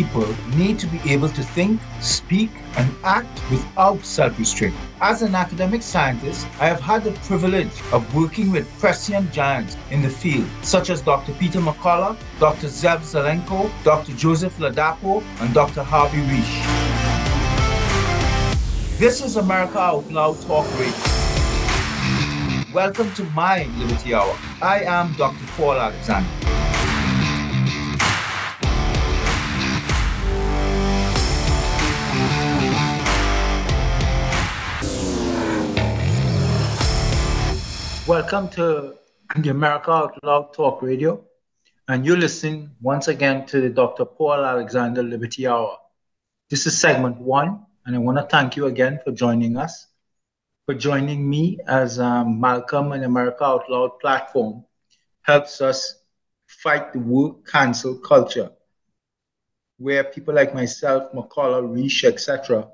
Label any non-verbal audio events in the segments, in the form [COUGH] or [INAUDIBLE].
people need to be able to think, speak, and act without self restraint. As an academic scientist, I have had the privilege of working with prescient giants in the field, such as Dr. Peter McCullough, Dr. Zev Zelenko, Dr. Joseph Ladapo, and Dr. Harvey Risch. This is America Out Loud Talk Radio. Welcome to my Liberty Hour. I am Dr. Paul Alexander. Welcome to the America Out Loud Talk Radio. And you're listening once again to the Dr. Paul Alexander Liberty Hour. This is segment one, and I want to thank you again for joining us, for joining me as um, Malcolm and America Out Loud platform helps us fight the work cancel culture, where people like myself, McCullough, Risch, etc.,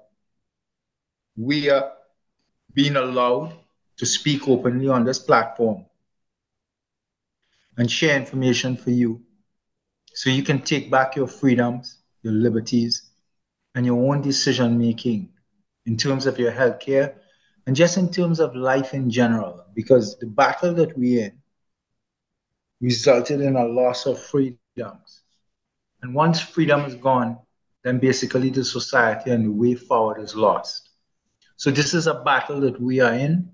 we are being allowed to speak openly on this platform and share information for you so you can take back your freedoms, your liberties, and your own decision making in terms of your healthcare and just in terms of life in general. Because the battle that we're in resulted in a loss of freedoms. And once freedom is gone, then basically the society and the way forward is lost. So this is a battle that we are in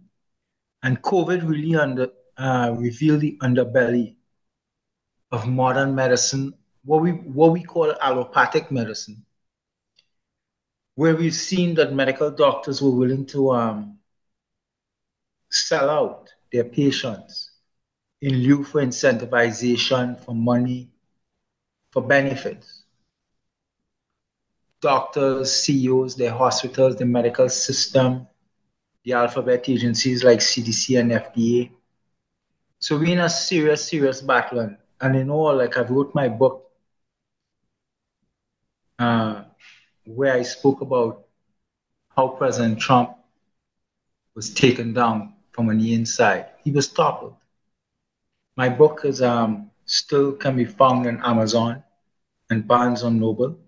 and COVID really under, uh, revealed the underbelly of modern medicine, what we, what we call allopathic medicine, where we've seen that medical doctors were willing to um, sell out their patients in lieu for incentivization, for money, for benefits. Doctors, CEOs, their hospitals, the medical system, the alphabet agencies like CDC and FDA. So we're in a serious, serious battle. And, and in all, like I wrote my book uh, where I spoke about how President Trump was taken down from on the inside. He was toppled. My book is um, still can be found on Amazon and Barnes and Noble.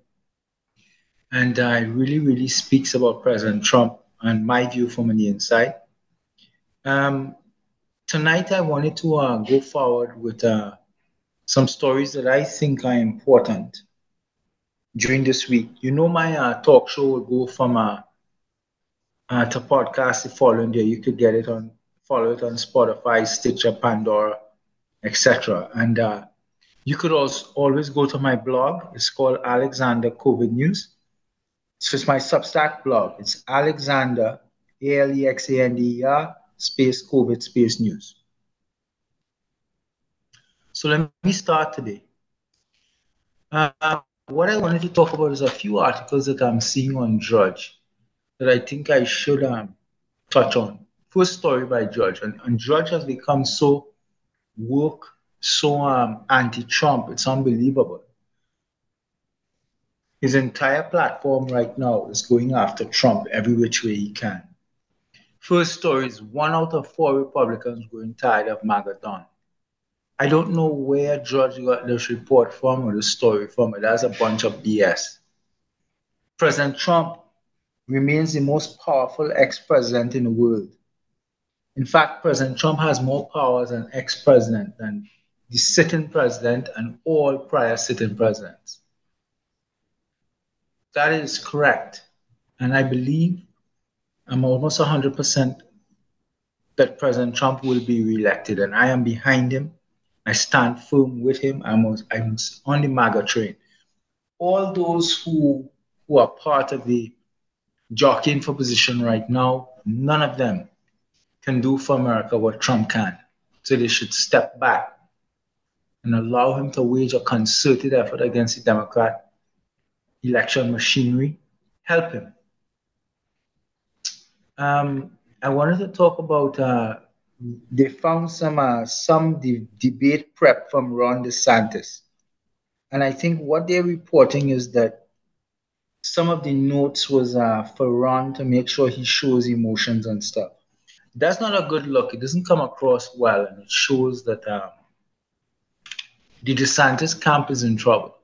And uh, it really, really speaks about President Trump and my view from the inside. Um, tonight, I wanted to uh, go forward with uh, some stories that I think are important during this week. You know, my uh, talk show will go from uh, uh, to podcast the following day. You could get it on, follow it on Spotify, Stitcher, Pandora, etc. And uh, you could also always go to my blog. It's called Alexander COVID News. So it's my Substack blog. It's Alexander, A L E X A N D E R, space COVID, space news. So let me start today. Uh, what I wanted to talk about is a few articles that I'm seeing on Drudge that I think I should um, touch on. First story by Drudge, and, and Drudge has become so woke, so um, anti-Trump. It's unbelievable. His entire platform right now is going after Trump every which way he can. First story is one out of four Republicans growing tired of MAGA I don't know where George got this report from or the story from, but that's a bunch of BS. President Trump remains the most powerful ex president in the world. In fact, President Trump has more power as an ex president than the sitting president and all prior sitting presidents. That is correct. And I believe I'm almost 100% that President Trump will be reelected. And I am behind him. I stand firm with him. I'm, I'm on the MAGA train. All those who, who are part of the jockeying for position right now, none of them can do for America what Trump can. So they should step back and allow him to wage a concerted effort against the Democrat election machinery, help him. Um, I wanted to talk about. Uh, they found some uh, some de- debate prep from Ron DeSantis, and I think what they're reporting is that some of the notes was uh, for Ron to make sure he shows emotions and stuff. That's not a good look. It doesn't come across well, and it shows that um, the DeSantis camp is in trouble.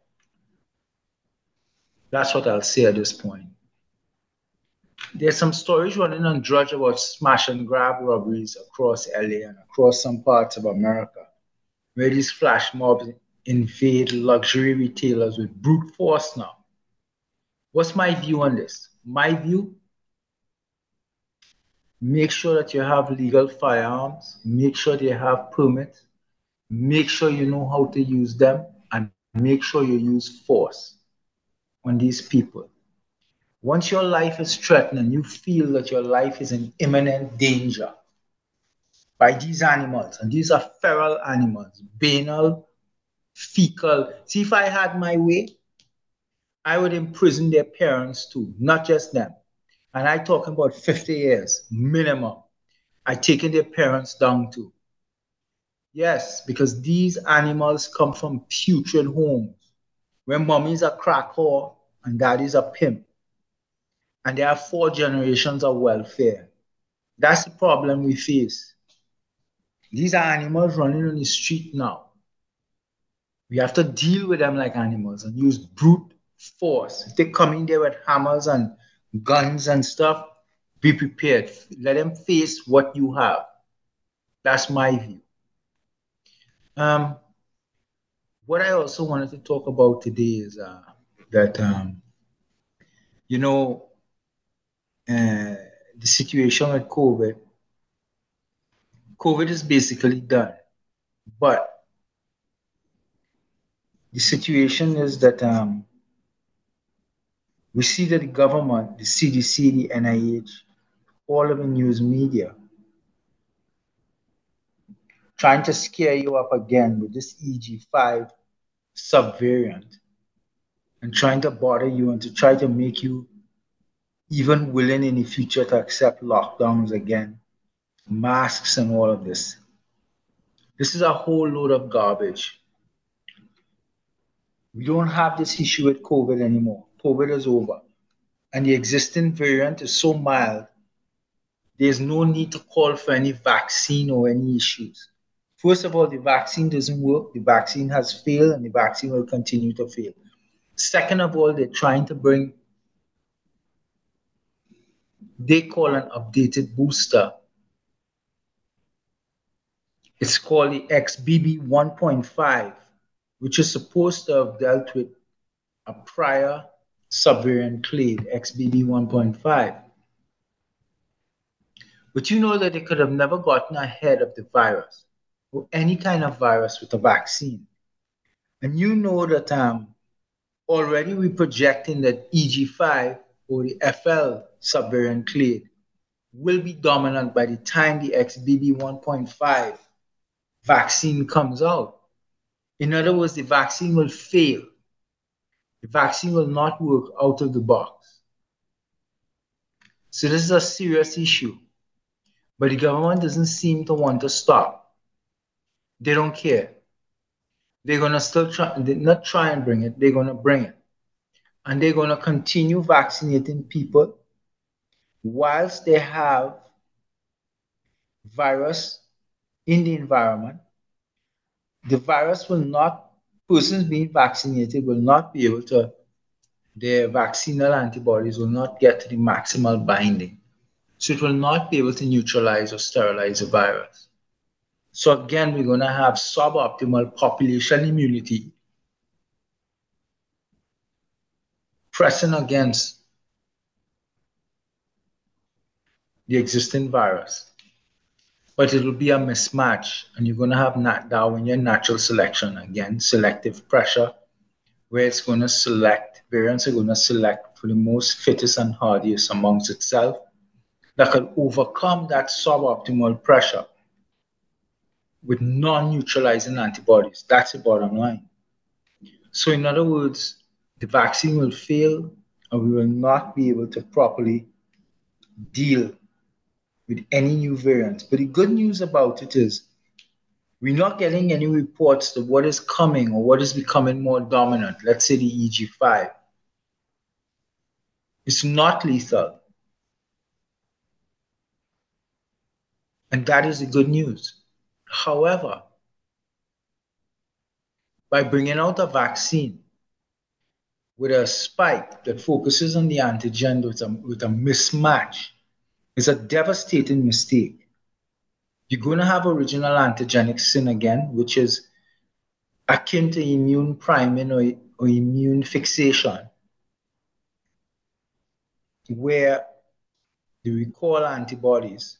That's what I'll say at this point. There's some stories running on Drudge about smash and grab robberies across LA and across some parts of America, where these flash mobs invade luxury retailers with brute force now. What's my view on this? My view make sure that you have legal firearms, make sure they have permits, make sure you know how to use them, and make sure you use force on these people. Once your life is threatened and you feel that your life is in imminent danger by these animals, and these are feral animals, banal, fecal. See, if I had my way, I would imprison their parents too, not just them. And I talking about 50 years minimum. I taking their parents down too. Yes, because these animals come from putrid homes where mommy's a crack whore and daddy's a pimp. And there are four generations of welfare. That's the problem we face. These are animals running on the street now. We have to deal with them like animals and use brute force. If they come in there with hammers and guns and stuff, be prepared. Let them face what you have. That's my view. Um, what I also wanted to talk about today is uh, that, um, you know, uh, the situation with COVID, COVID is basically done. But the situation is that um, we see that the government, the CDC, the NIH, all of the news media, trying to scare you up again with this EG5 subvariant and trying to bother you and to try to make you even willing in the future to accept lockdowns again, masks and all of this. This is a whole load of garbage. We don't have this issue with COVID anymore. COVID is over. And the existing variant is so mild, there's no need to call for any vaccine or any issues. First of all, the vaccine doesn't work. The vaccine has failed and the vaccine will continue to fail. Second of all, they're trying to bring they call an updated booster. It's called the XBB 1.5, which is supposed to have dealt with a prior subvariant clade, XBB 1.5. But you know that they could have never gotten ahead of the virus or any kind of virus with a vaccine. And you know that um, already we're projecting that EG5 or the FL subvariant clade will be dominant by the time the XBB 1.5 vaccine comes out. In other words, the vaccine will fail. The vaccine will not work out of the box. So this is a serious issue. But the government doesn't seem to want to stop. They don't care. They're gonna still try, not try and bring it, they're gonna bring it and they're to continue vaccinating people whilst they have virus in the environment. The virus will not, persons being vaccinated will not be able to, their vaccinal antibodies will not get to the maximal binding. So it will not be able to neutralize or sterilize the virus. So again, we're going to have suboptimal population immunity pressing against the existing virus. But it will be a mismatch, and you're going to have Darwinian natural selection again, selective pressure, where it's going to select, variants are going to select for the most fittest and hardiest amongst itself that can overcome that suboptimal pressure with non neutralizing antibodies. That's the bottom line. So, in other words, the vaccine will fail and we will not be able to properly deal with any new variants. But the good news about it is we're not getting any reports of what is coming or what is becoming more dominant. Let's say the EG5. It's not lethal. And that is the good news. However, by bringing out a vaccine, with a spike that focuses on the antigen with a, with a mismatch is a devastating mistake. You're going to have original antigenic sin again, which is akin to immune priming or, or immune fixation, where the recall antibodies,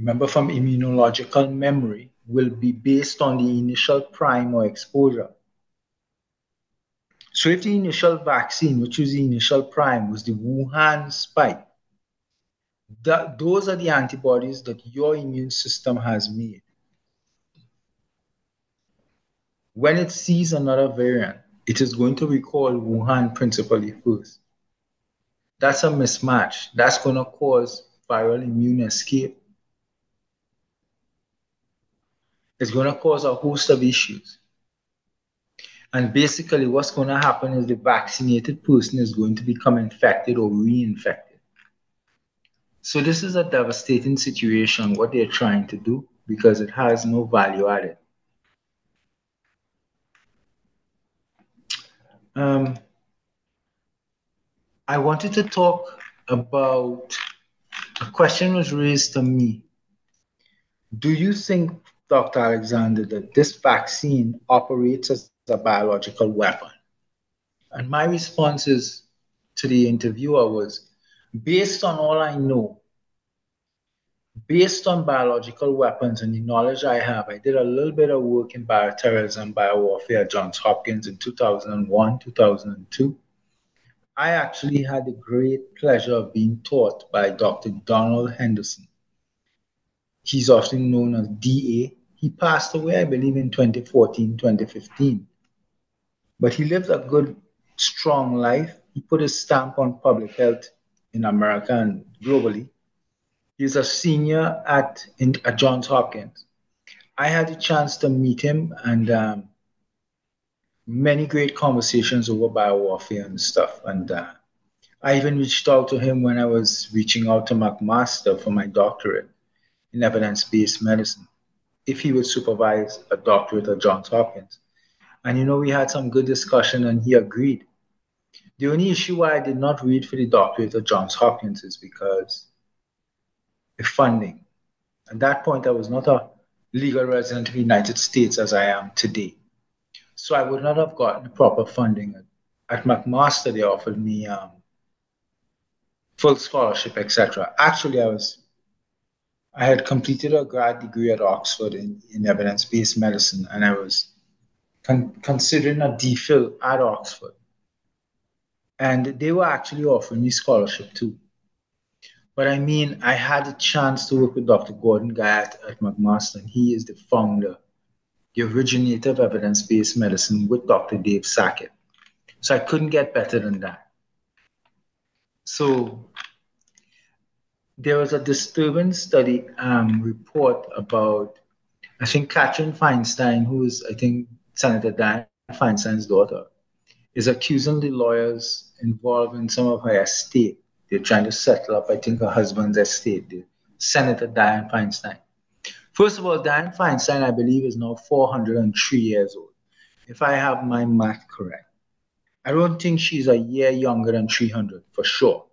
remember from immunological memory, will be based on the initial prime or exposure. So if the initial vaccine, which was the initial prime, was the Wuhan spike, that, those are the antibodies that your immune system has made. When it sees another variant, it is going to recall Wuhan principally first. That's a mismatch. That's going to cause viral immune escape. It's going to cause a host of issues. And basically, what's going to happen is the vaccinated person is going to become infected or reinfected. So, this is a devastating situation, what they're trying to do, because it has no value added. Um, I wanted to talk about a question was raised to me. Do you think, Dr. Alexander, that this vaccine operates as a biological weapon? And my responses to the interviewer was based on all I know, based on biological weapons and the knowledge I have, I did a little bit of work in bioterrorism, biowarfare at Johns Hopkins in 2001, 2002. I actually had the great pleasure of being taught by Dr. Donald Henderson. He's often known as DA. He passed away, I believe, in 2014, 2015. But he lived a good, strong life. He put his stamp on public health in America and globally. He's a senior at, in, at Johns Hopkins. I had a chance to meet him and um, many great conversations over biowarfare and stuff. And uh, I even reached out to him when I was reaching out to McMaster for my doctorate in evidence based medicine, if he would supervise a doctorate at Johns Hopkins. And you know, we had some good discussion and he agreed. The only issue why I did not read for the doctorate at Johns Hopkins is because the funding. At that point, I was not a legal resident of the United States as I am today. So I would not have gotten the proper funding. At McMaster, they offered me um, full scholarship, etc. Actually, I was I had completed a grad degree at Oxford in, in evidence-based medicine, and I was con- considering a DPhil at Oxford. And they were actually offering me scholarship too. But I mean, I had a chance to work with Dr. Gordon Guyatt at McMaster, and he is the founder, the originator of evidence based medicine with Dr. Dave Sackett. So I couldn't get better than that. So there was a disturbing study um, report about, I think, Katherine Feinstein, who is, I think, Senator Dianne Feinstein's daughter, is accusing the lawyers involved in some of her estate they're trying to settle up, I think, her husband's estate, the Senator Dianne Feinstein. First of all, Dianne Feinstein, I believe, is now 403 years old, if I have my math correct. I don't think she's a year younger than 300 for sure.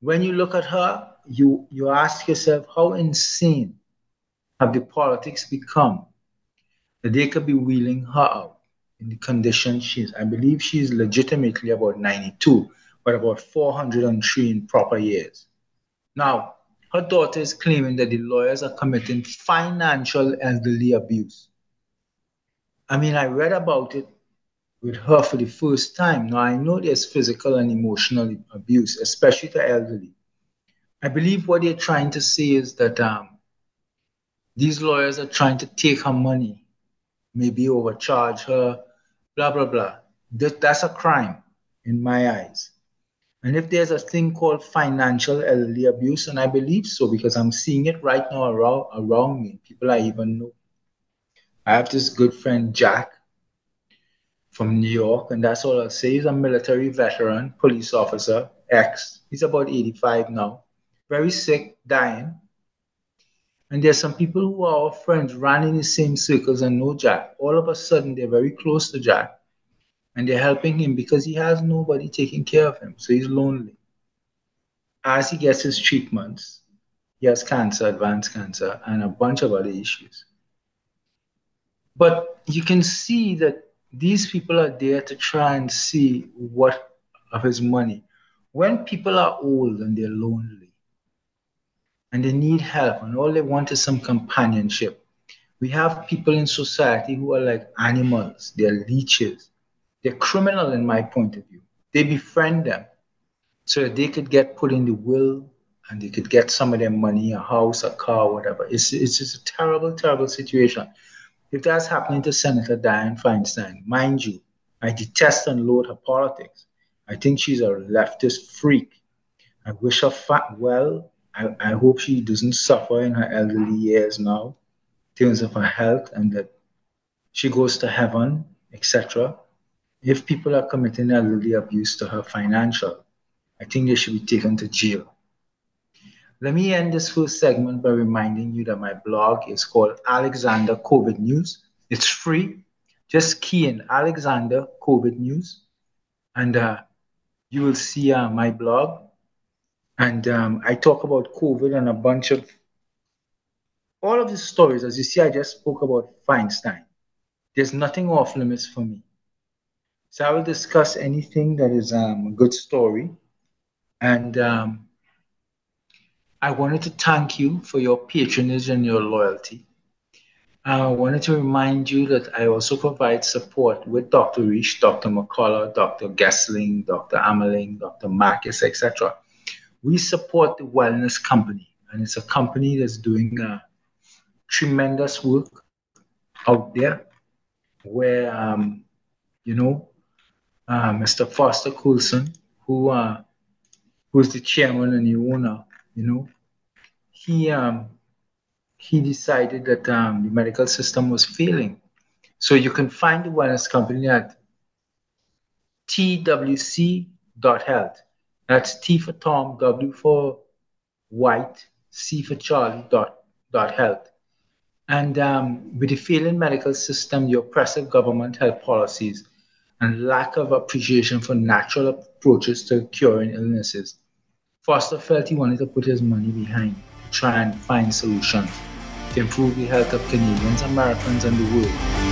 When you look at her, you, you ask yourself, how insane have the politics become that they could be wheeling her out in the condition she is? I believe she's legitimately about 92 but about 403 in proper years. Now, her daughter is claiming that the lawyers are committing financial elderly abuse. I mean, I read about it with her for the first time. Now, I know there's physical and emotional abuse, especially to elderly. I believe what they're trying to say is that um, these lawyers are trying to take her money, maybe overcharge her, blah, blah, blah. That, that's a crime in my eyes. And if there's a thing called financial elderly abuse, and I believe so because I'm seeing it right now around, around me, people I even know. I have this good friend, Jack, from New York, and that's all I'll say. He's a military veteran, police officer, ex. He's about 85 now, very sick, dying. And there's some people who are our friends, ran in the same circles and know Jack. All of a sudden, they're very close to Jack. And they're helping him because he has nobody taking care of him. So he's lonely. As he gets his treatments, he has cancer, advanced cancer, and a bunch of other issues. But you can see that these people are there to try and see what of his money. When people are old and they're lonely and they need help and all they want is some companionship, we have people in society who are like animals, they're leeches, they're criminal in my point of view. They befriend them so that they could get put in the will and they could get some of their money, a house, a car, whatever. It's, it's just a terrible, terrible situation. If that's happening to Senator Dianne Feinstein, mind you, I detest and loathe her politics. I think she's a leftist freak. I wish her well. I, I hope she doesn't suffer in her elderly years now, in terms of her health, and that she goes to heaven, etc. If people are committing elderly abuse to her financial, I think they should be taken to jail. Let me end this first segment by reminding you that my blog is called Alexander COVID News. It's free. Just key in Alexander COVID News, and uh, you will see uh, my blog. And um, I talk about COVID and a bunch of all of the stories. As you see, I just spoke about Feinstein. There's nothing off limits for me. So I will discuss anything that is um, a good story. And um, I wanted to thank you for your patronage and your loyalty. I wanted to remind you that I also provide support with Dr. Risch, Dr. McCullough, Dr. Gessling, Dr. Amerling, Dr. Marcus, etc. We support the Wellness Company, and it's a company that's doing uh, tremendous work out there where, um, you know, uh, Mr. Foster Coulson, who, uh, who's the chairman and the owner you know, he um, he decided that um, the medical system was failing. So you can find the wellness company at twc.health. That's T for Tom, W for White, C for Charlie dot, dot health. And um, with the failing medical system, the oppressive government health policies, and lack of appreciation for natural approaches to curing illnesses, Foster felt he wanted to put his money behind, try and find solutions to improve the health of Canadians, Americans, and the world.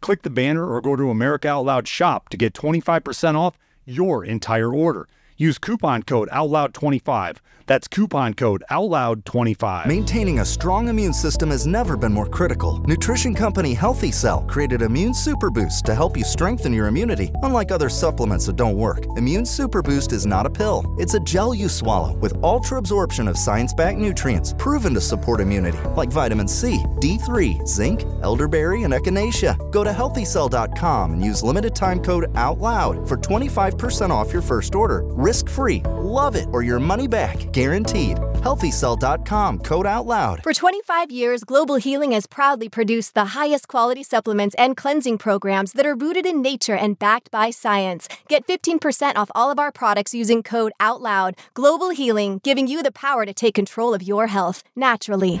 Click the banner or go to America Out Loud shop to get 25% off your entire order. Use coupon code OUTLOUD25. That's coupon code OUTLOUD25. Maintaining a strong immune system has never been more critical. Nutrition company Healthy Cell created Immune Super Boost to help you strengthen your immunity. Unlike other supplements that don't work, Immune Super Boost is not a pill. It's a gel you swallow with ultra absorption of science backed nutrients proven to support immunity, like vitamin C, D3, zinc, elderberry, and echinacea. Go to healthycell.com and use limited time code OUTLOUD for 25% off your first order risk free. Love it or your money back, guaranteed. HealthyCell.com, code out loud. For 25 years, Global Healing has proudly produced the highest quality supplements and cleansing programs that are rooted in nature and backed by science. Get 15% off all of our products using code OUTLOUD. Global Healing, giving you the power to take control of your health naturally.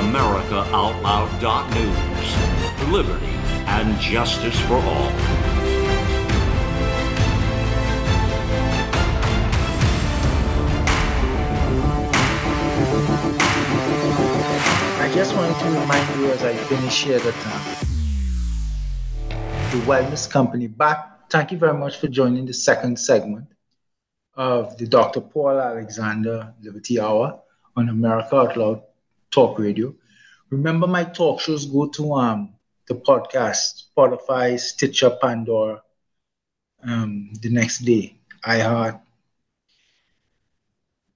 AmericaOutloud.news. Liberty and justice for all. I just wanted to remind you as I finish here that uh, the Wellness Company back. Thank you very much for joining the second segment of the Dr. Paul Alexander Liberty Hour on America Out Loud Talk Radio. Remember, my talk shows go to um, the podcast, Spotify, Stitcher, Pandora, um, the next day, iHeart.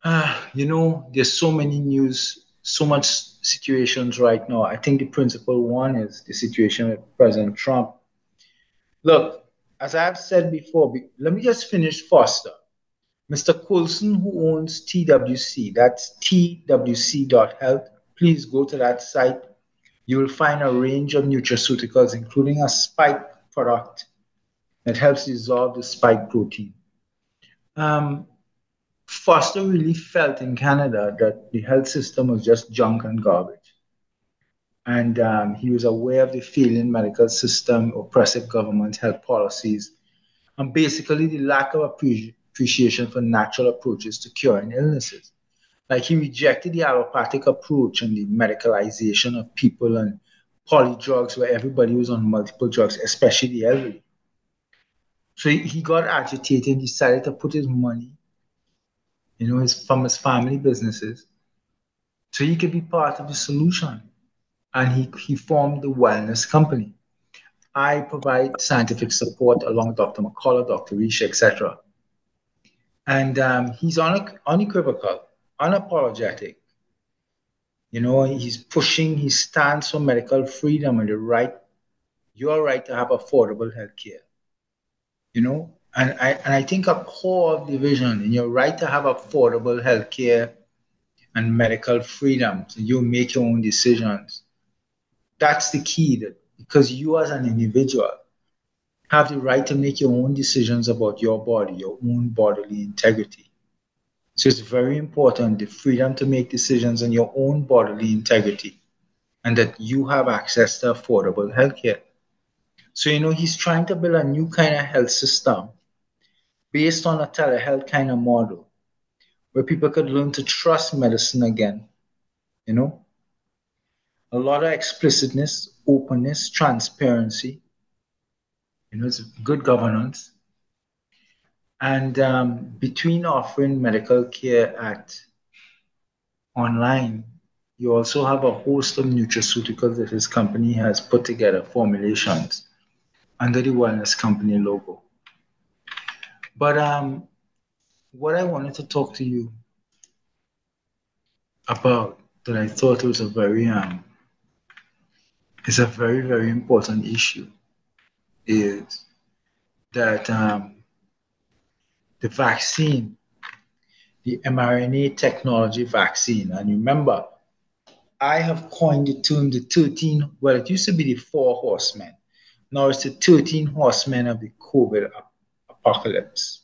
Uh, you know, there's so many news so much situations right now. I think the principal one is the situation with President Trump. Look, as I've said before, let me just finish Foster. Mr. Coulson, who owns TWC, that's twc.health. Please go to that site. You will find a range of nutraceuticals, including a spike product that helps dissolve the spike protein. Um, Foster really felt in Canada that the health system was just junk and garbage. And um, he was aware of the failing medical system, oppressive government health policies, and basically the lack of appreciation for natural approaches to curing illnesses. Like he rejected the allopathic approach and the medicalization of people and poly drugs where everybody was on multiple drugs, especially the elderly. So he, he got agitated decided to put his money you know, his, from his family businesses. So he could be part of the solution. And he, he formed the wellness company. I provide scientific support along with Dr. McCullough, Dr. Risch, etc. And um, he's un- unequivocal, unapologetic. You know, he's pushing, he stands for medical freedom and the right, your right to have affordable health care. You know, and I, and I think a core of the vision in your right to have affordable health care and medical freedom, so you make your own decisions. That's the key that because you as an individual have the right to make your own decisions about your body, your own bodily integrity. So it's very important the freedom to make decisions on your own bodily integrity and that you have access to affordable health care. So, you know, he's trying to build a new kind of health system based on a telehealth kind of model where people could learn to trust medicine again. You know, a lot of explicitness, openness, transparency. You know, it's good governance. And um, between offering medical care at online, you also have a host of nutraceuticals that his company has put together, formulations, under the Wellness Company logo. But um, what I wanted to talk to you about that I thought was a very um, is a very very important issue is that um, the vaccine, the mRNA technology vaccine, and remember, I have coined the term the 13, well, it used to be the four horsemen. Now it's the 13 horsemen of the COVID apocalypse.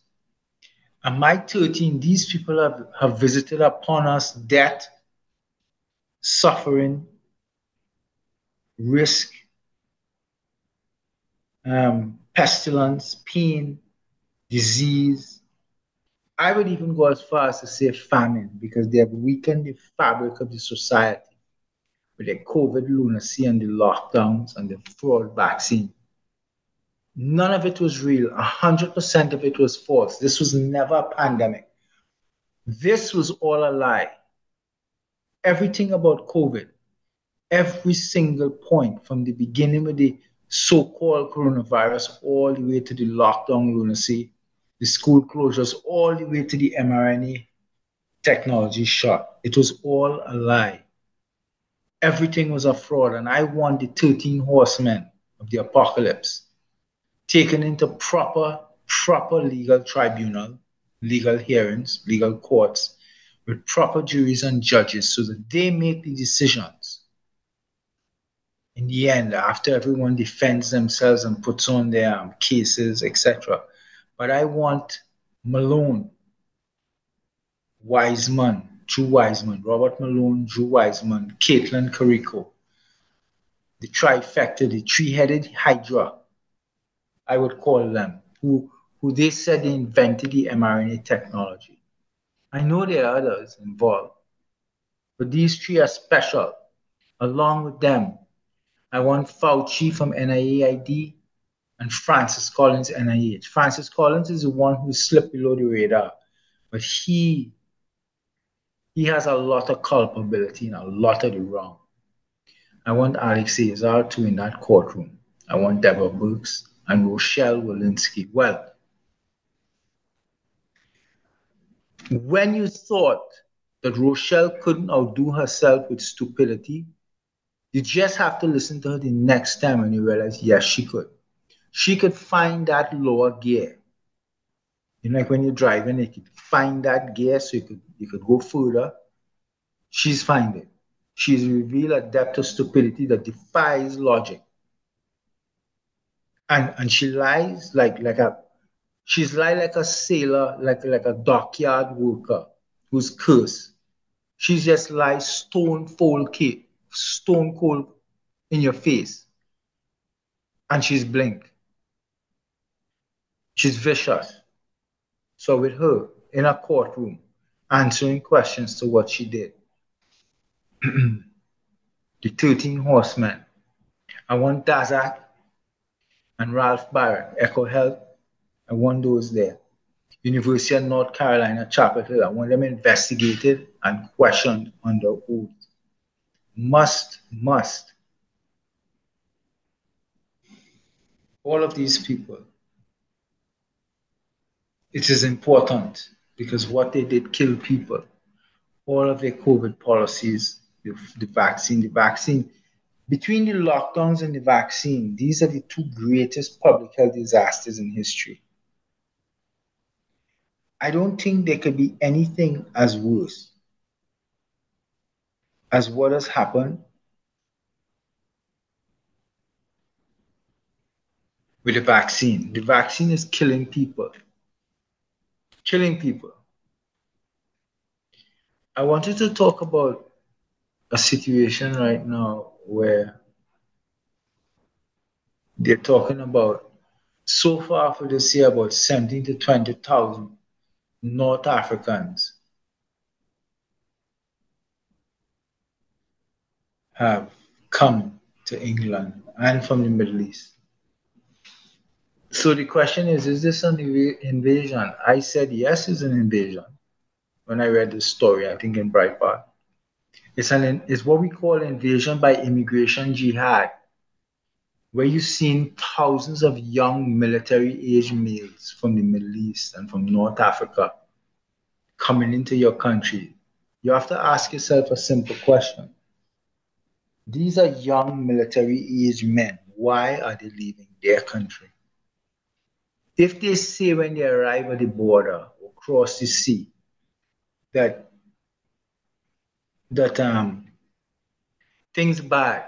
And my 13, these people have, have visited upon us death, suffering, risk, um, pestilence, pain, disease. I would even go as far as to say famine because they have weakened the fabric of the society with the COVID lunacy and the lockdowns and the fraud vaccine. None of it was real. 100% of it was false. This was never a pandemic. This was all a lie. Everything about COVID, every single point from the beginning of the so called coronavirus all the way to the lockdown lunacy, the school closures, all the way to the mRNA technology shot. It was all a lie. Everything was a fraud. And I want the 13 horsemen of the apocalypse taken into proper, proper legal tribunal, legal hearings, legal courts, with proper juries and judges so that they make the decisions. In the end, after everyone defends themselves and puts on their um, cases, etc. But I want Malone, Weissman, Drew Weissman, Robert Malone, Drew Weissman, Katalin Karikó, the trifecta, the three-headed hydra I would call them, who, who they said they invented the mRNA technology. I know there are others involved, but these three are special. Along with them, I want Fauci from NIAID and Francis Collins, NIH. Francis Collins is the one who slipped below the radar, but he he has a lot of culpability and a lot of the wrong. I want Alex Azar to in that courtroom. I want Deborah Birx and Rochelle Walensky. Well, when you thought that Rochelle couldn't outdo herself with stupidity, you just have to listen to her the next time and you realize, yes, she could. She could find that lower gear. You know, like when you're driving, you could find that gear so you could you could go further. She's finding. She's revealed a depth of stupidity that defies logic. And and she lies like like a she's lied like a sailor, like like a dockyard worker who's cursed. She's just lies stone cold, stone cold in your face. And she's blink. She's vicious. So with her in a courtroom, answering questions to what she did. [CLEARS THROAT] the 13 horsemen. I want Daszak and Ralph Baric, Echo Health. I want those there. University of North Carolina, Chapel Hill. I want them investigated and questioned under oath. Must, must. All of these people. It is important because what they did kill people. All of their COVID policies, the, the vaccine, the vaccine, between the lockdowns and the vaccine, these are the two greatest public health disasters in history. I don't think there could be anything as worse as what has happened with the vaccine. The vaccine is killing people, killing people. I wanted to talk about a situation right now where they're talking about so far for this year about 17 to 20,000 North Africans have come to England and from the Middle East. So the question is, is this an invasion? I said yes, it's an invasion. When I read this story, I think in Breitbart, it's an it's what we call invasion by immigration jihad where you've seen thousands of young military age males from the Middle East and from North Africa coming into your country, you have to ask yourself a simple question. These are young military age men. Why are they leaving their country? If they say when they arrive at the border or cross the sea that that um, things bad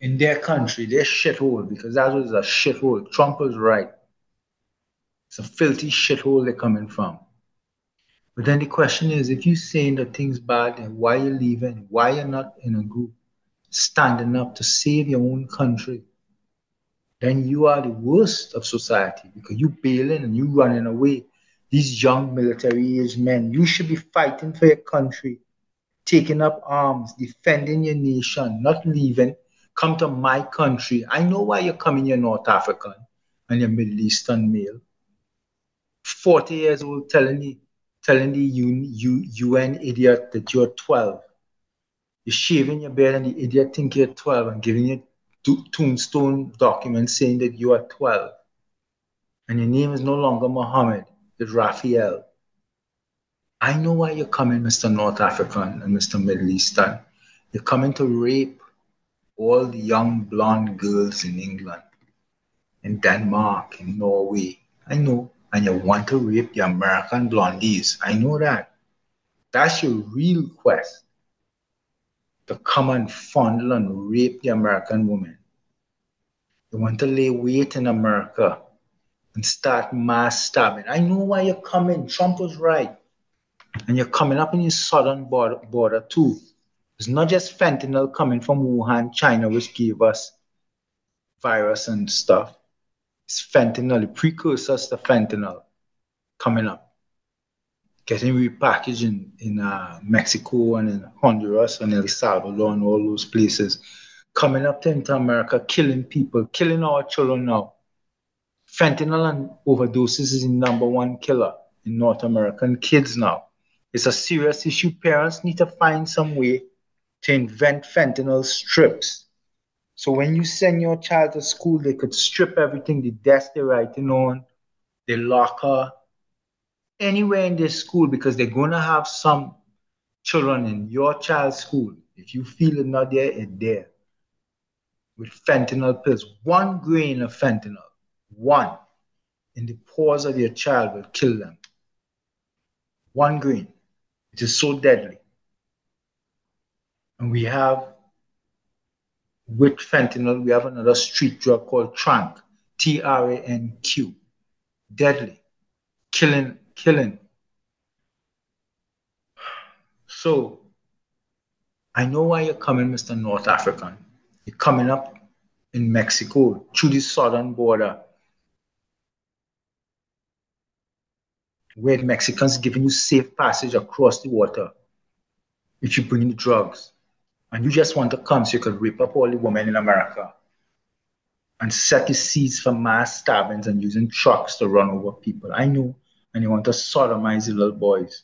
in their country, their shithole, because that was a shithole. Trump was right. It's a filthy shithole they're coming from. But then the question is, if you're saying that things bad, then why are you leaving? Why are you're not in a group standing up to save your own country? Then you are the worst of society because you bailing and you running away. These young military age men, you should be fighting for your country, taking up arms, defending your nation, not leaving come to my country. I know why you're coming, you're North African and you're Middle Eastern male. 40 years old telling the, telling the UN, UN idiot that you're 12. You're shaving your beard and the idiot think you're 12 and giving you tombstone documents saying that you are 12. And your name is no longer Mohammed, it's Raphael. I know why you're coming, Mr. North African and Mr. Middle Eastern. You're coming to rape, all the young blonde girls in England, in Denmark, in Norway. I know. And you want to rape the American blondies. I know that. That's your real quest. To come and fondle and rape the American woman. You want to lay weight in America and start mass stabbing. I know why you're coming. Trump was right. And you're coming up in your southern border, border too. It's not just fentanyl coming from Wuhan, China, which gave us virus and stuff. It's fentanyl, the precursors to fentanyl coming up. Getting repackaged in, in uh, Mexico and in Honduras and El Salvador and all those places, coming up to into America, killing people, killing our children now. Fentanyl and overdoses is the number one killer in North American kids now. It's a serious issue. Parents need to find some way to invent fentanyl strips. So when you send your child to school, they could strip everything, the desk they're writing on, the locker, anywhere in this school, because they're going to have some children in your child's school. If you feel it not there, it's there. With fentanyl pills, one grain of fentanyl, one in the pores of your child will kill them. One grain. It is so deadly. And we have, with fentanyl, we have another street drug called Tranq, T R A N Q. Deadly, killing, killing. So, I know why you're coming, Mr. North African. You're coming up in Mexico through the southern border where Mexicans giving you safe passage across the water if you bring the drugs. And you just want to come so you can rape up all the women in America and set the seeds for mass stabbings and using trucks to run over people. I know. And you want to sodomize the little boys.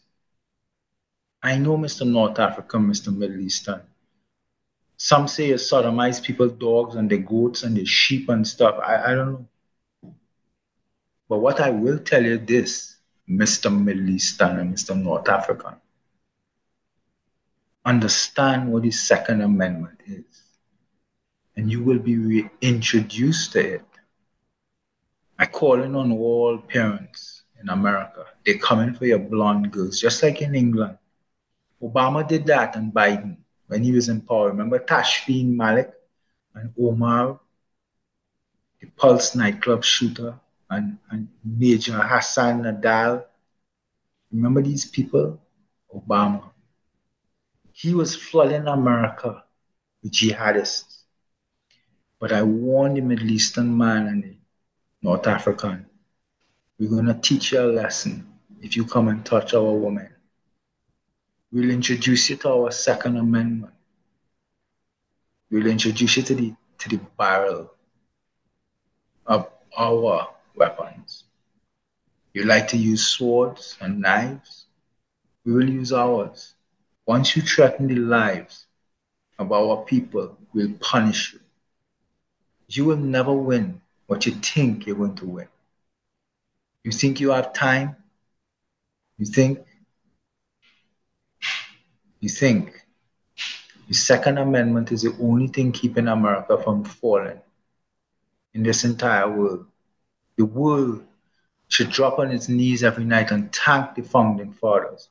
I know, Mr. North African, Mr. Middle Eastern. Some say you sodomize people's dogs and their goats and their sheep and stuff. I, I don't know. But what I will tell you this Mr. Middle Eastern and Mr. North African. Understand what the Second Amendment is, and you will be reintroduced to it. I call in on all parents in America. They're coming for your blonde girls, just like in England. Obama did that and Biden when he was in power. Remember Tashfeen Malik and Omar, the Pulse nightclub shooter? and, and Major Hassan Nidal. Remember these people? Obama. He was flooding America with jihadists. But I warned the Middle Eastern man and the North African, we're going to teach you a lesson if you come and touch our woman. We'll introduce you to our Second Amendment. We'll introduce you to the, to the barrel of our weapons. You like to use swords and knives? We will use ours. Once you threaten the lives of our people, we'll punish you. You will never win what you think you're going to win. You think you have time? You think? You think the Second Amendment is the only thing keeping America from falling in this entire world. The world should drop on its knees every night and thank the founding fathers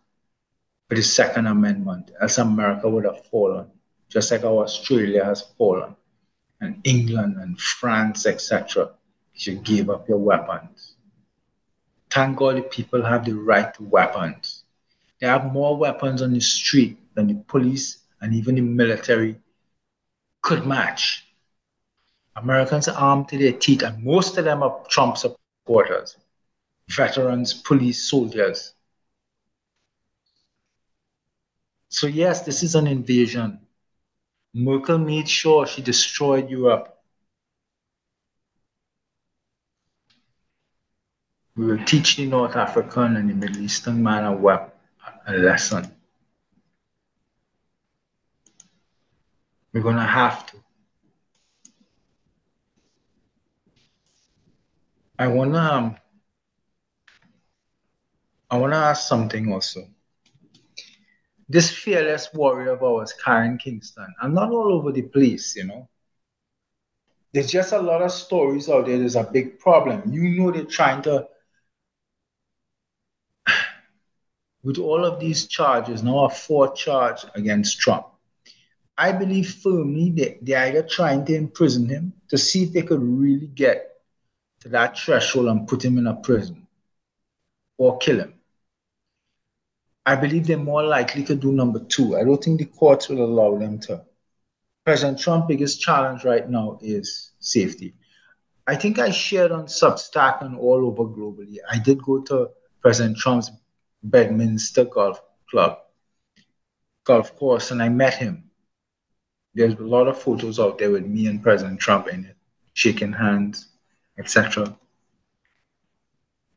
for the Second Amendment, else America would have fallen, just like how Australia has fallen, and England and France, etc. Should give up your weapons. Thank God the people have the right to weapons. They have more weapons on the street than the police and even the military could match. Americans are armed to their teeth, and most of them are Trump supporters, veterans, police, soldiers. So, yes, this is an invasion. Merkel made sure she destroyed Europe. We will teach the North African and the Middle Eastern man a, wep- a lesson. We're going to have to. I wanna um, I wanna ask something also. This fearless warrior of ours, Karen Kingston, I'm not all over the place, you know. There's just a lot of stories out there. There's a big problem. You know they're trying to with all of these charges, now a fourth charge against Trump. I believe firmly that they're either trying to imprison him to see if they could really get to that threshold and put him in a prison or kill him. I believe they're more likely to do number two. I don't think the courts will allow them to. President Trump's biggest challenge right now is safety. I think I shared on Substack and all over globally. I did go to President Trump's Bedminster Golf Club, golf course, and I met him. There's a lot of photos out there with me and President Trump in it, shaking hands, etc.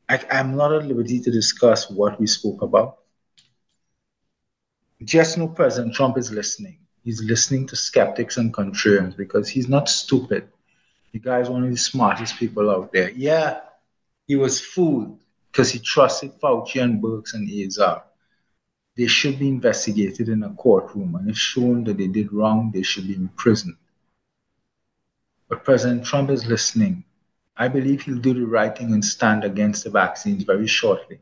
I'm not at liberty to discuss what we spoke about. Just know President Trump is listening. He's listening to skeptics and contrarians because he's not stupid. The guy is one of the smartest people out there. Yeah, he was fooled because he trusted Fauci and Birx and Azar. They should be investigated in a courtroom, and if shown that they did wrong, they should be imprisoned. But President Trump is listening. I believe he'll do the right thing and stand against the vaccines very shortly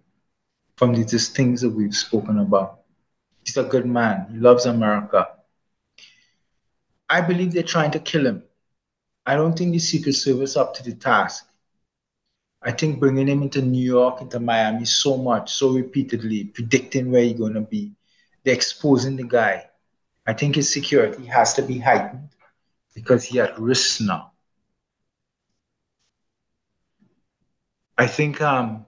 from these things that we've spoken about. He's a good man. He loves America. I believe they're trying to kill him. I don't think the Secret Service is up to the task. I think bringing him into New York, into Miami so much, so repeatedly, predicting where he's going to be, they're exposing the guy. I think his security has to be heightened because he at risk now. I think um,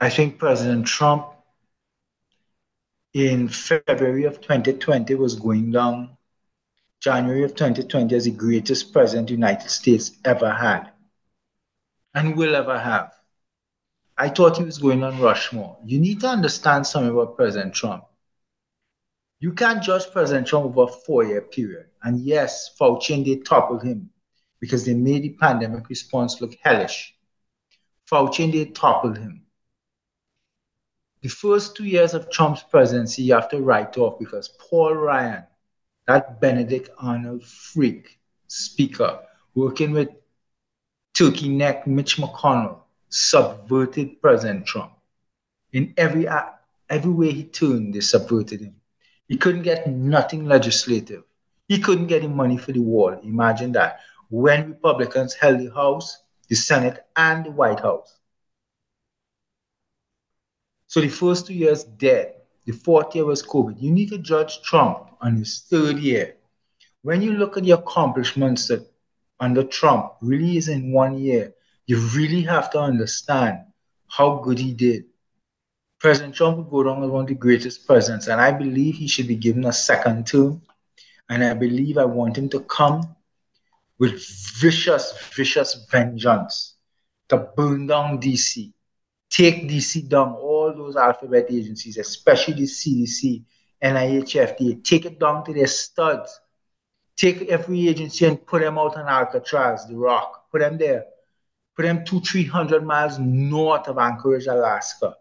I think President Trump in February of 2020 was going down January of 2020 as the greatest president the United States ever had and will ever have. I thought he was going on Rushmore. You need to understand something about President Trump. You can't judge President Trump over a four-year period. And yes, Fauci and they toppled him because they made the pandemic response look hellish. Fauci and they toppled him. The first two years of Trump's presidency, you have to write off because Paul Ryan, that Benedict Arnold freak speaker, working with turkey neck Mitch McConnell, subverted President Trump. In every every way he turned, they subverted him. He couldn't get nothing legislative. He couldn't get him money for the wall. Imagine that. When Republicans held the House, the Senate, and the White House. So the first two years dead. The fourth year was COVID. You need to judge Trump on his third year. When you look at the accomplishments that under Trump really is in one year, you really have to understand how good he did. President Trump will go down as one of the greatest presidents, and I believe he should be given a second term. And I believe I want him to come with vicious, vicious vengeance to burn down DC, take DC down, all those alphabet agencies, especially the CDC, NIH, FDA, take it down to their studs. Take every agency and put them out on Alcatraz, the rock, put them there. Put them two, three hundred miles north of Anchorage, Alaska.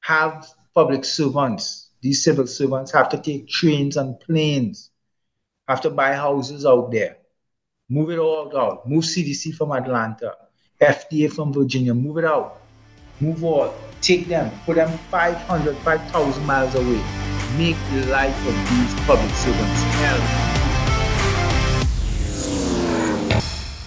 Have public servants, these civil servants have to take trains and planes, have to buy houses out there. Move it all out. Move CDC from Atlanta, FDA from Virginia, move it out move on, take them, put them 500, 5,000 miles away. Make the life of these public servants hell.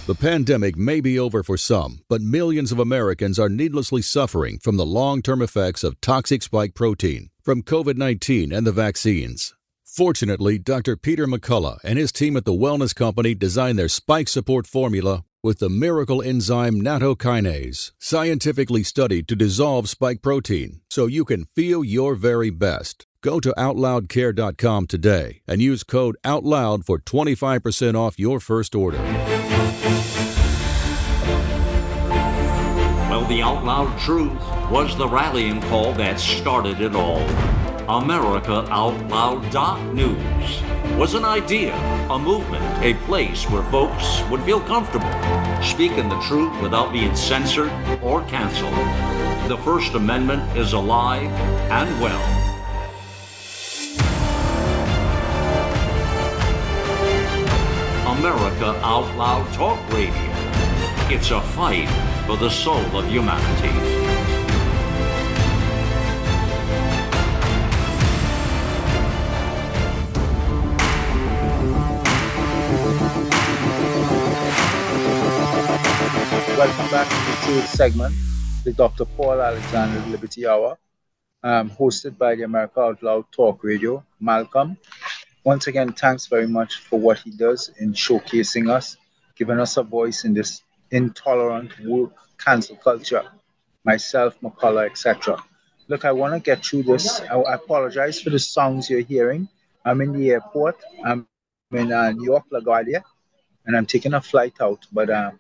The pandemic may be over for some, but millions of Americans are needlessly suffering from the long term effects of toxic spike protein from COVID 19 and the vaccines. Fortunately, Dr. Peter McCullough and his team at the Wellness Company designed their spike support formula with the miracle enzyme nattokinase, scientifically studied to dissolve spike protein so you can feel your very best. Go to OutLoudCare.com today and use code OUTLOUD for 25% off your first order. Well, the Out Loud Truth was the rallying call that started it all. America Out Loud News was an idea, a movement, a place where folks would feel comfortable speaking the truth without being censored or canceled. The First Amendment is alive and well. America Out Loud Talk Radio. It's a fight for the soul of humanity. Welcome back to the third segment, the Dr. Paul Alexander Liberty Hour, um, hosted by the America Out Loud Talk Radio. Malcolm, once again, thanks very much for what he does in showcasing us, giving us a voice in this intolerant work cancel culture. myself, McCullough, etc. Look, I want to get through this. I, I, apologize for the sounds you're hearing. I'm in the airport. I'm in uh, New York, LaGuardia, and I'm taking a flight out. But um,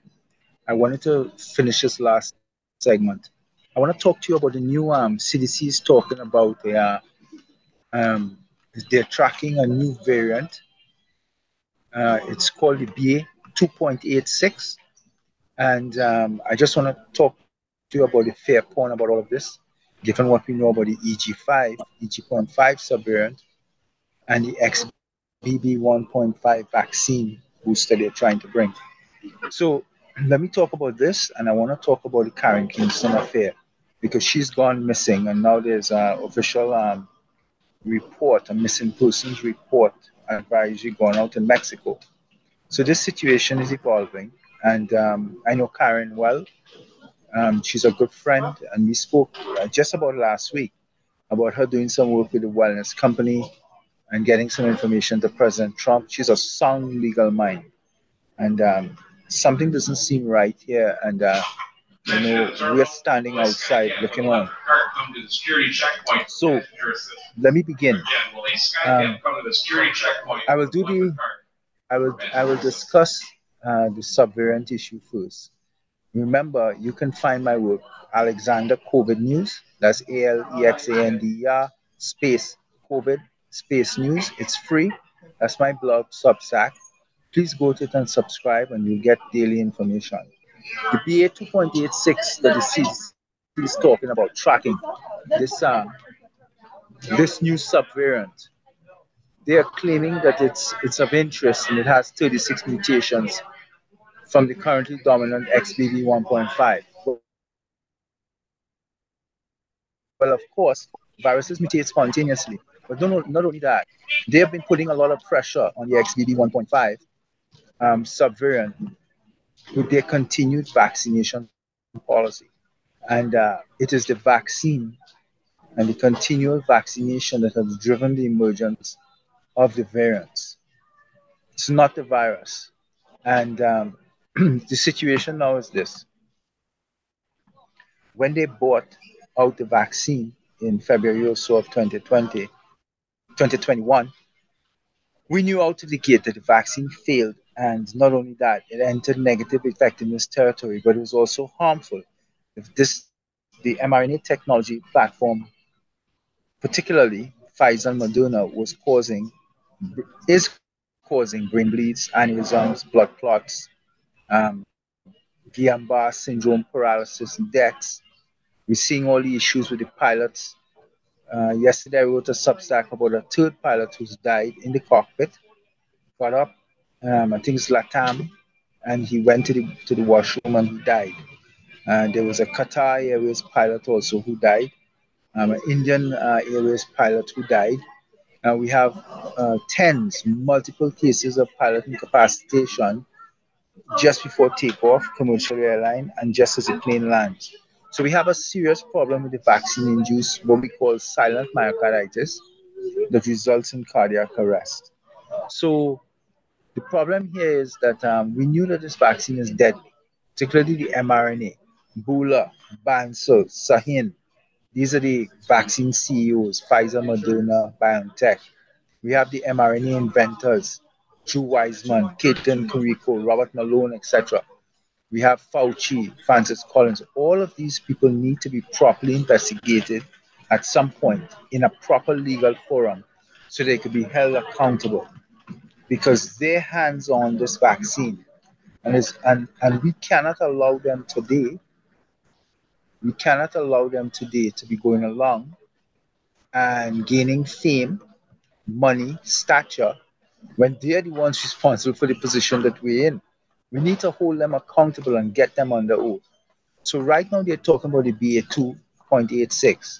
I wanted to finish this last segment. I want to talk to you about the new um, CDC is talking about uh, um, they're tracking a new variant. Uh, it's called the BA 2.86. And um, I just want to talk to you about the fair point about all of this, given what we know about the EG5, EG.5 subvariant, and the XBB 1.5 vaccine booster they're trying to bring. So let me talk about this, and I want to talk about the Karen Kingston affair because she's gone missing, and now there's an official um, report, a missing persons report advisory going out in Mexico. So this situation is evolving, and um, I know Karen well. Um, she's a good friend, and we spoke uh, just about last week about her doing some work with the wellness company and getting some information to President Trump. She's a sound legal mind, and um, something doesn't seem right here, and uh, you know we're standing outside looking on. So let me begin. Um, I will do the. I will. I will discuss uh, the subvariant issue first. Remember, you can find my work, Alexander COVID News. That's A L E X A N D E R space COVID space news. It's free. That's my blog, Substack. Please go to it and subscribe, and you'll get daily information. The BA 2.86 that CDC is talking about tracking this uh, this new subvariant. They are claiming that it's it's of interest and it has 36 mutations from the currently dominant XBB 1.5. Well, of course, viruses mutate spontaneously. But not, not only that, they have been putting a lot of pressure on the XBB 1.5 um, subvariant with their continued vaccination policy. And uh, it is the vaccine and the continual vaccination that has driven the emergence of the variants. It's not the virus. And um, [CLEARS THROAT] the situation now is this. When they bought out the vaccine in February or so of 2020, 2021, we knew out of the gate that the vaccine failed. And not only that, it entered negative effectiveness territory, but it was also harmful. If this, the mRNA technology platform, particularly Pfizer and Moderna, was causing, is causing brain bleeds, aneurysms, blood clots, um, Guillain-Barré syndrome, paralysis, and deaths. We're seeing all the issues with the pilots. Uh, yesterday, I wrote a Substack about a third pilot who's died in the cockpit. Got up, um, I think it's Latam, and he went to the to the washroom and he died. Uh, there was a Qatar Airways pilot also who died, um, an Indian uh, Airways pilot who died. We have uh, tens, multiple cases of pilot incapacitation just before takeoff, commercial airline, and just as the plane lands. So we have a serious problem with the vaccine-induced what we call silent myocarditis that results in cardiac arrest. So the problem here is that um, we knew that this vaccine is deadly, particularly the mRNA. Bourla, Bancel, Sahin, these are the vaccine CEOs, Pfizer, Moderna, BioNTech. We have the mRNA inventors, Drew Weissman, Katalin Karikó, Robert Malone, etc. We have Fauci, Francis Collins. All of these people need to be properly investigated at some point in a proper legal forum so they could be held accountable because their hands on this vaccine. And, and, and we cannot allow them today, we cannot allow them today to be going along and gaining fame, money, stature when they're the ones responsible for the position that we're in. We need to hold them accountable and get them under oath. So right now they're talking about the BA 2.86.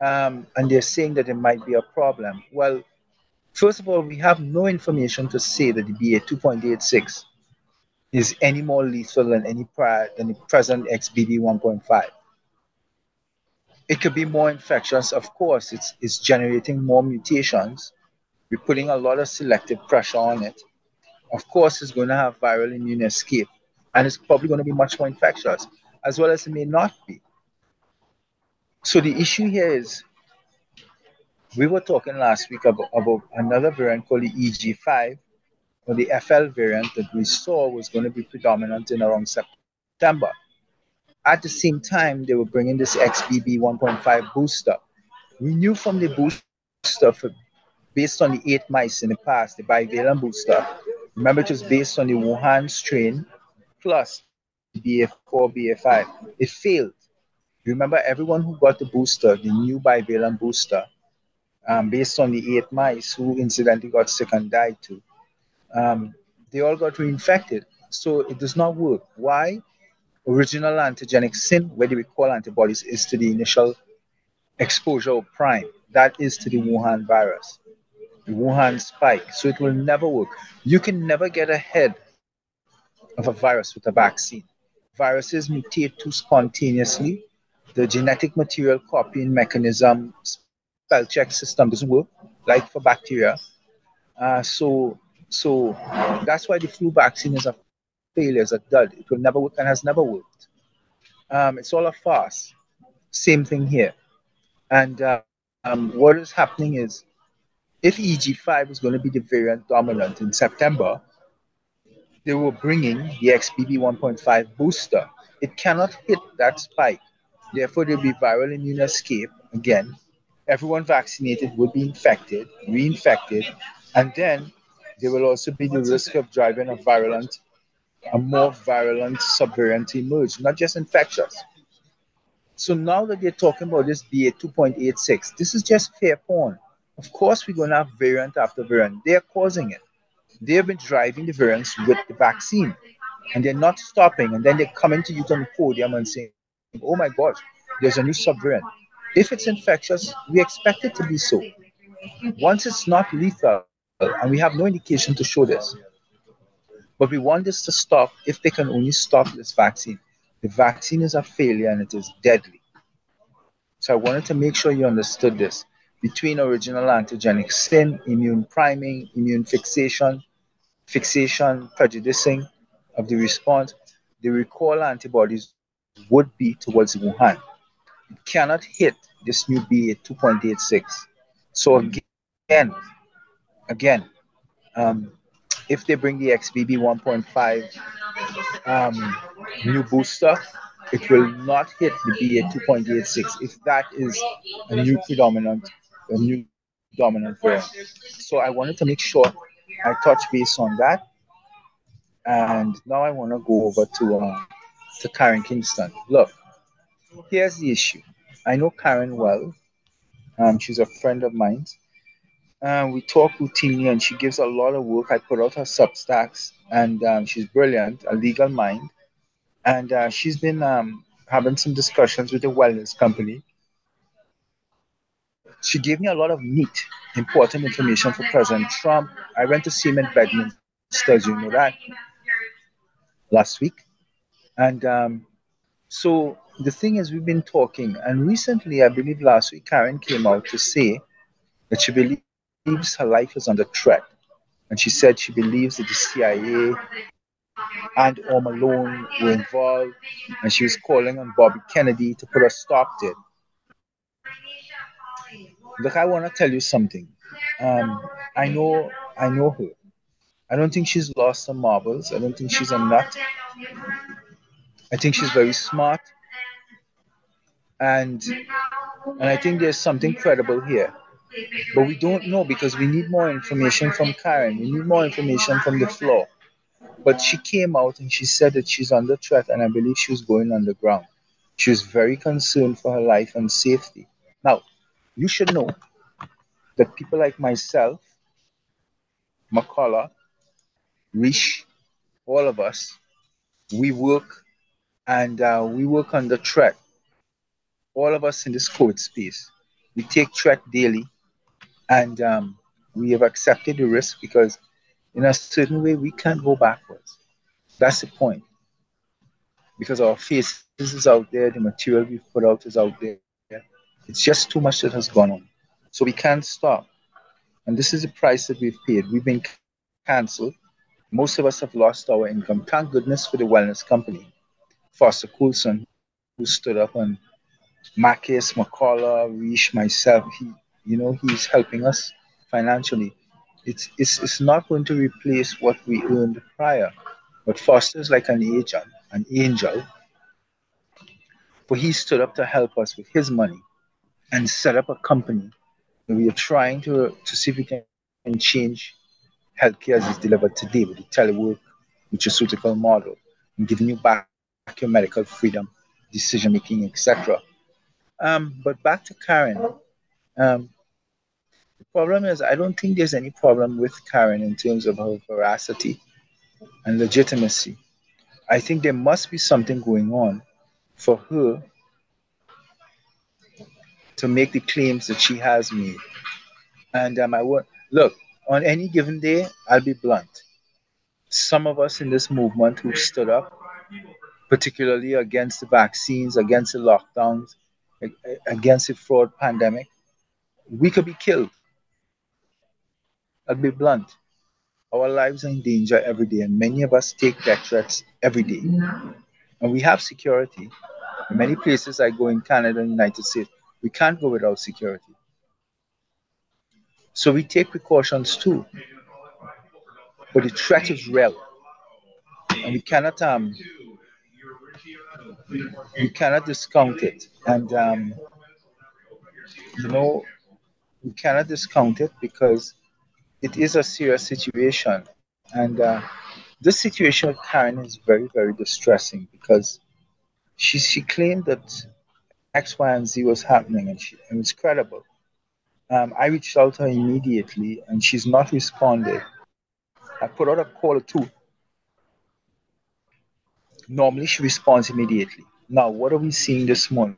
Um, and they're saying that it might be a problem. Well, first of all, we have no information to say that the BA 2.86 is any more lethal than any prior than the present XBB 1.5. It could be more infectious, of course. It's it's generating more mutations, we're putting a lot of selective pressure on it. Of course, it's going to have viral immune escape, and it's probably going to be much more infectious, as well as it may not be. So the issue here is we were talking last week about, about another variant called the EG5 or the FL variant that we saw was going to be predominant in around September. At the same time, they were bringing this XBB 1.5 booster. We knew from the booster, for, based on the eight mice in the past, the bivalent booster, remember it was based on the Wuhan strain plus BA4, BA5. It failed. Remember, everyone who got the booster, the new bivalent booster, um, based on the eight mice who incidentally got sick and died too, um, they all got reinfected. So it does not work. Why? Original antigenic sin, where we call antibodies, is to the initial exposure or prime. That is to the Wuhan virus, the Wuhan spike. So it will never work. You can never get ahead of a virus with a vaccine. Viruses mutate too spontaneously. The genetic material copying mechanism, spell check system doesn't work, like for bacteria. Uh, so so that's why the flu vaccine is a failure, is a dud. It will never work and has never worked. Um, it's all a farce. Same thing here. And uh, um, what is happening is if EG5 is going to be the variant dominant in September, they were bringing the XBB 1.5 booster. It cannot hit that spike. Therefore, there'll be viral immune escape. Again, everyone vaccinated will be infected, reinfected, and then there will also be the risk of driving a virulent, a more virulent subvariant to emerge, not just infectious. So now that they're talking about this BA 2.86, this is just fair porn. Of course, we're going to have variant after variant. They're causing it. They've been driving the variants with the vaccine, and they're not stopping. And then they're coming to you on the podium and saying, "Oh my gosh, there's a new subvariant." If it's infectious, we expect it to be so. Once it's not lethal, and we have no indication to show this. But we want this to stop if they can only stop this vaccine. The vaccine is a failure and it is deadly. So I wanted to make sure you understood this. Between original antigenic sin, immune priming, immune fixation, fixation, prejudicing of the response, the recall antibodies would be towards Wuhan. Cannot hit this new BA 2.86. So again, again, um, if they bring the XBB 1.5 um, new booster, it will not hit the BA 2.86 if that is a new predominant, a new dominant variant. So I wanted to make sure I touch base on that. And now I want to go over to uh, to Karen Kingston. Look, here's the issue. I know Karen well. Um, she's a friend of mine. Um, we talk routinely, and she gives a lot of work. I put out her Substacks, and um, she's brilliant, a legal mind. And uh, she's been um, having some discussions with the wellness company. She gave me a lot of neat, important information for President Trump. I went to see him in Bedminster, you know that, last week. And um, so the thing is, we've been talking, and recently, I believe last week, Karen came out to say that she believes her life is under threat. And she said she believes that the CIA and Or Malone were involved, and she was calling on Bobby Kennedy to put a stop to it. Look, I want to tell you something. Um, I know, I know her. I don't think she's lost her marbles. I don't think she's a nut. I think she's very smart, and and I think there's something credible here. But we don't know because we need more information from Karen. We need more information from the floor. But she came out and she said that she's under threat, and I believe she was going underground. She was very concerned for her life and safety. Now, you should know that people like myself, McCullough, Risch, all of us, we work and uh, we work under threat. All of us in this code space, we take threat daily and um, we have accepted the risk because, in a certain way, we can't go backwards. That's the point. Because our faces is out there, the material we've put out is out there. It's just too much that has gone on. So we can't stop. And this is the price that we've paid. We've been cancelled. Most of us have lost our income. Thank goodness for the wellness company, Foster Coulson, who stood up and Marcus, McCullough, Risch, myself, he, you know, he's helping us financially. It's, it's, it's not going to replace what we earned prior, but Foster is like an agent, an angel. But he stood up to help us with his money and set up a company. We are trying to, to see if we can change healthcare as it's delivered today with the telework, a nutraceutical model, and giving you back your medical freedom, decision making, etc. Um, but back to Karen. Um, the problem is, I don't think there's any problem with Karen in terms of her veracity and legitimacy. I think there must be something going on for her to make the claims that she has made. And um, I would look on any given day, I'll be blunt. Some of us in this movement who stood up, particularly against the vaccines, against the lockdowns, against the fraud pandemic, we could be killed. I'll be blunt. Our lives are in danger every day, and many of us take death threats every day. And we have security. In many places I go in Canada and United States, we can't go without security. So we take precautions too. But the threat is real. And we cannot um we cannot discount it. And um, you know, you cannot discount it because it is a serious situation. And uh, this situation with Karen is very, very distressing because she she claimed that X, Y, and Z was happening, and she it was credible. Um, I reached out to her immediately, and she's not responded. I put out a call or. Normally, she responds immediately. Now, what are we seeing this morning?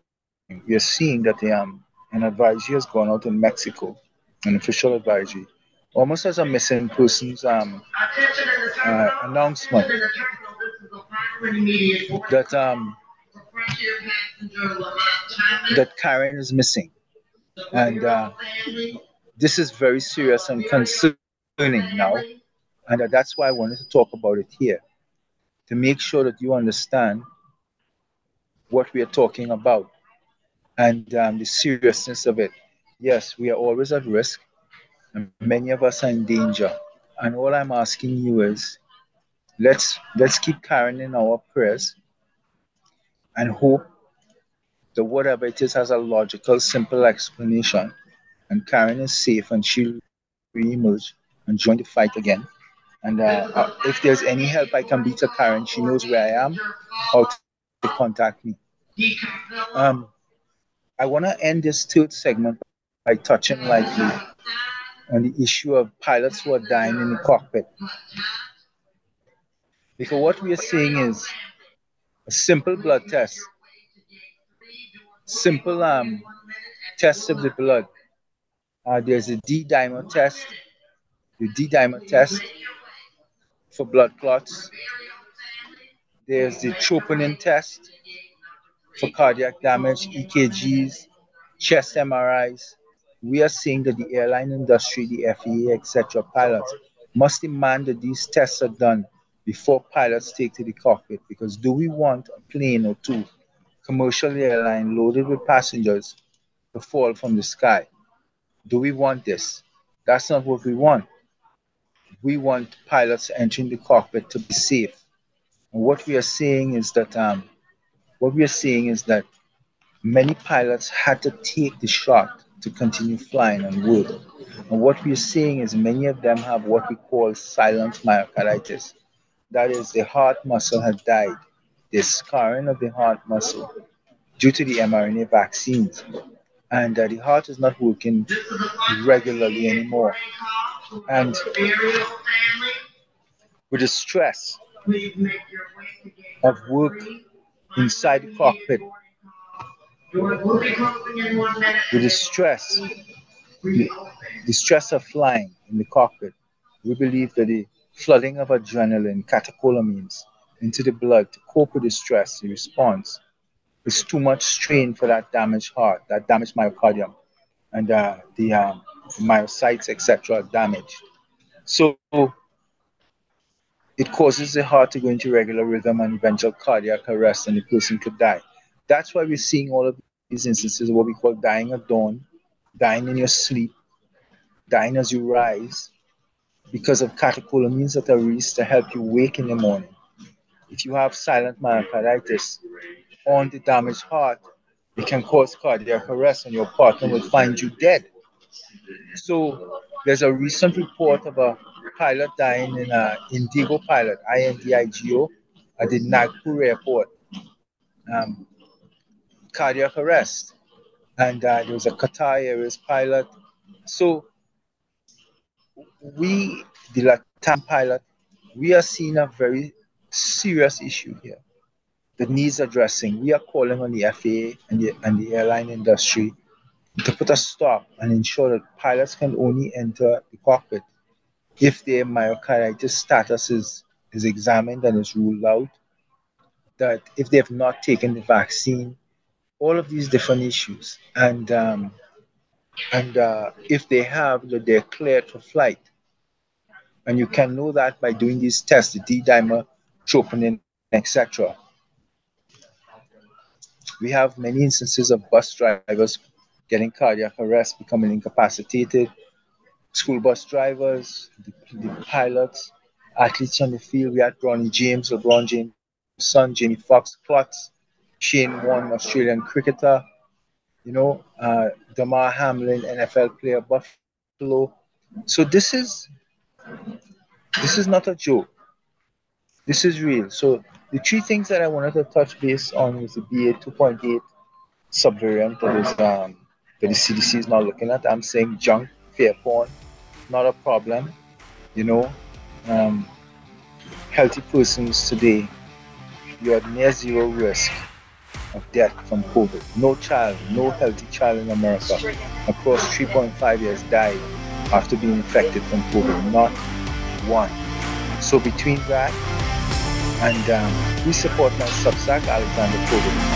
We are seeing that um, an advisory has gone out in Mexico, an official advisory, almost as a missing persons um, uh, announcement that um, that Karen is missing. And uh, this is very serious and concerning now. And uh, that's why I wanted to talk about it here to make sure that you understand what we are talking about and um, the seriousness of it. Yes, we are always at risk, and many of us are in danger. And all I'm asking you is let's let's keep Karen in our prayers and hope that whatever it is has a logical, simple explanation. And Karen is safe and she'll re-emerge and join the fight again. And uh, uh, if there's any help I can be to Karen, she knows where I am, how to contact me. Um, I want to end this third segment by touching lightly on the issue of pilots who are dying in the cockpit. Because what we are seeing is a simple blood test, simple um, test of the blood. Uh, there's a D dimer test, the D dimer test for blood clots. There's the troponin test for cardiac damage, EKGs, chest MRIs. We are seeing that the airline industry, the FAA, etc., pilots must demand that these tests are done before pilots take to the cockpit because do we want a plane or two, commercial airline loaded with passengers, to fall from the sky? Do we want this? That's not what we want. We want pilots entering the cockpit to be safe. And what we are seeing is that um, what we are seeing is that many pilots had to take the shot to continue flying and work. And what we are seeing is many of them have what we call silent myocarditis. That is, the heart muscle has died. There's scarring of the heart muscle due to the mRNA vaccines. And uh, the heart is not working regularly anymore. And with the stress of work inside the cockpit, with the stress, the, the stress of flying in the cockpit, we believe that the flooding of adrenaline, catecholamines into the blood to cope with the stress, the response, is too much strain for that damaged heart, that damaged myocardium, and uh, the, um, the myocytes, etc., damaged. So it causes the heart to go into regular rhythm and eventual cardiac arrest, and the person could die. That's why we're seeing all of these instances of what we call dying at dawn, dying in your sleep, dying as you rise, because of catecholamines that are released to help you wake in the morning. If you have silent myocarditis on the damaged heart, it can cause cardiac arrest and your partner will find you dead. So there's a recent report of a pilot dying in a Indigo pilot, I-N-D-I-G-O, at the Nagpur airport. Um, cardiac arrest. And uh, there was a Qatar Airways pilot. So we, the Latam pilot, we are seeing a very serious issue here that needs addressing. We are calling on the FAA and the, and the airline industry to put a stop and ensure that pilots can only enter the cockpit if their myocarditis status is, is examined and is ruled out, that if they have not taken the vaccine, all of these different issues. And um, and uh, if they have, that they're cleared for flight. And you can know that by doing these tests, the D-dimer, troponin, etc. We have many instances of bus drivers getting cardiac arrest, becoming incapacitated, school bus drivers, the, the pilots, athletes on the field. We had Bronny James, LeBron James' son, Jamie Foxx, Klutz, Shane Warne, Australian cricketer, you know, uh, Damar Hamlin, NFL player, Buffalo. So this is this is not a joke. This is real. So the three things that I wanted to touch base on was the BA 2.8 subvariant that is um, that the CDC is not looking at. I'm saying junk, fear porn, not a problem. You know, um, healthy persons today, you are near zero risk of death from COVID. No child, no healthy child in America across 3.5 years died after being infected from COVID. Not one. So between that and um, we support my Substack, Alexander COVID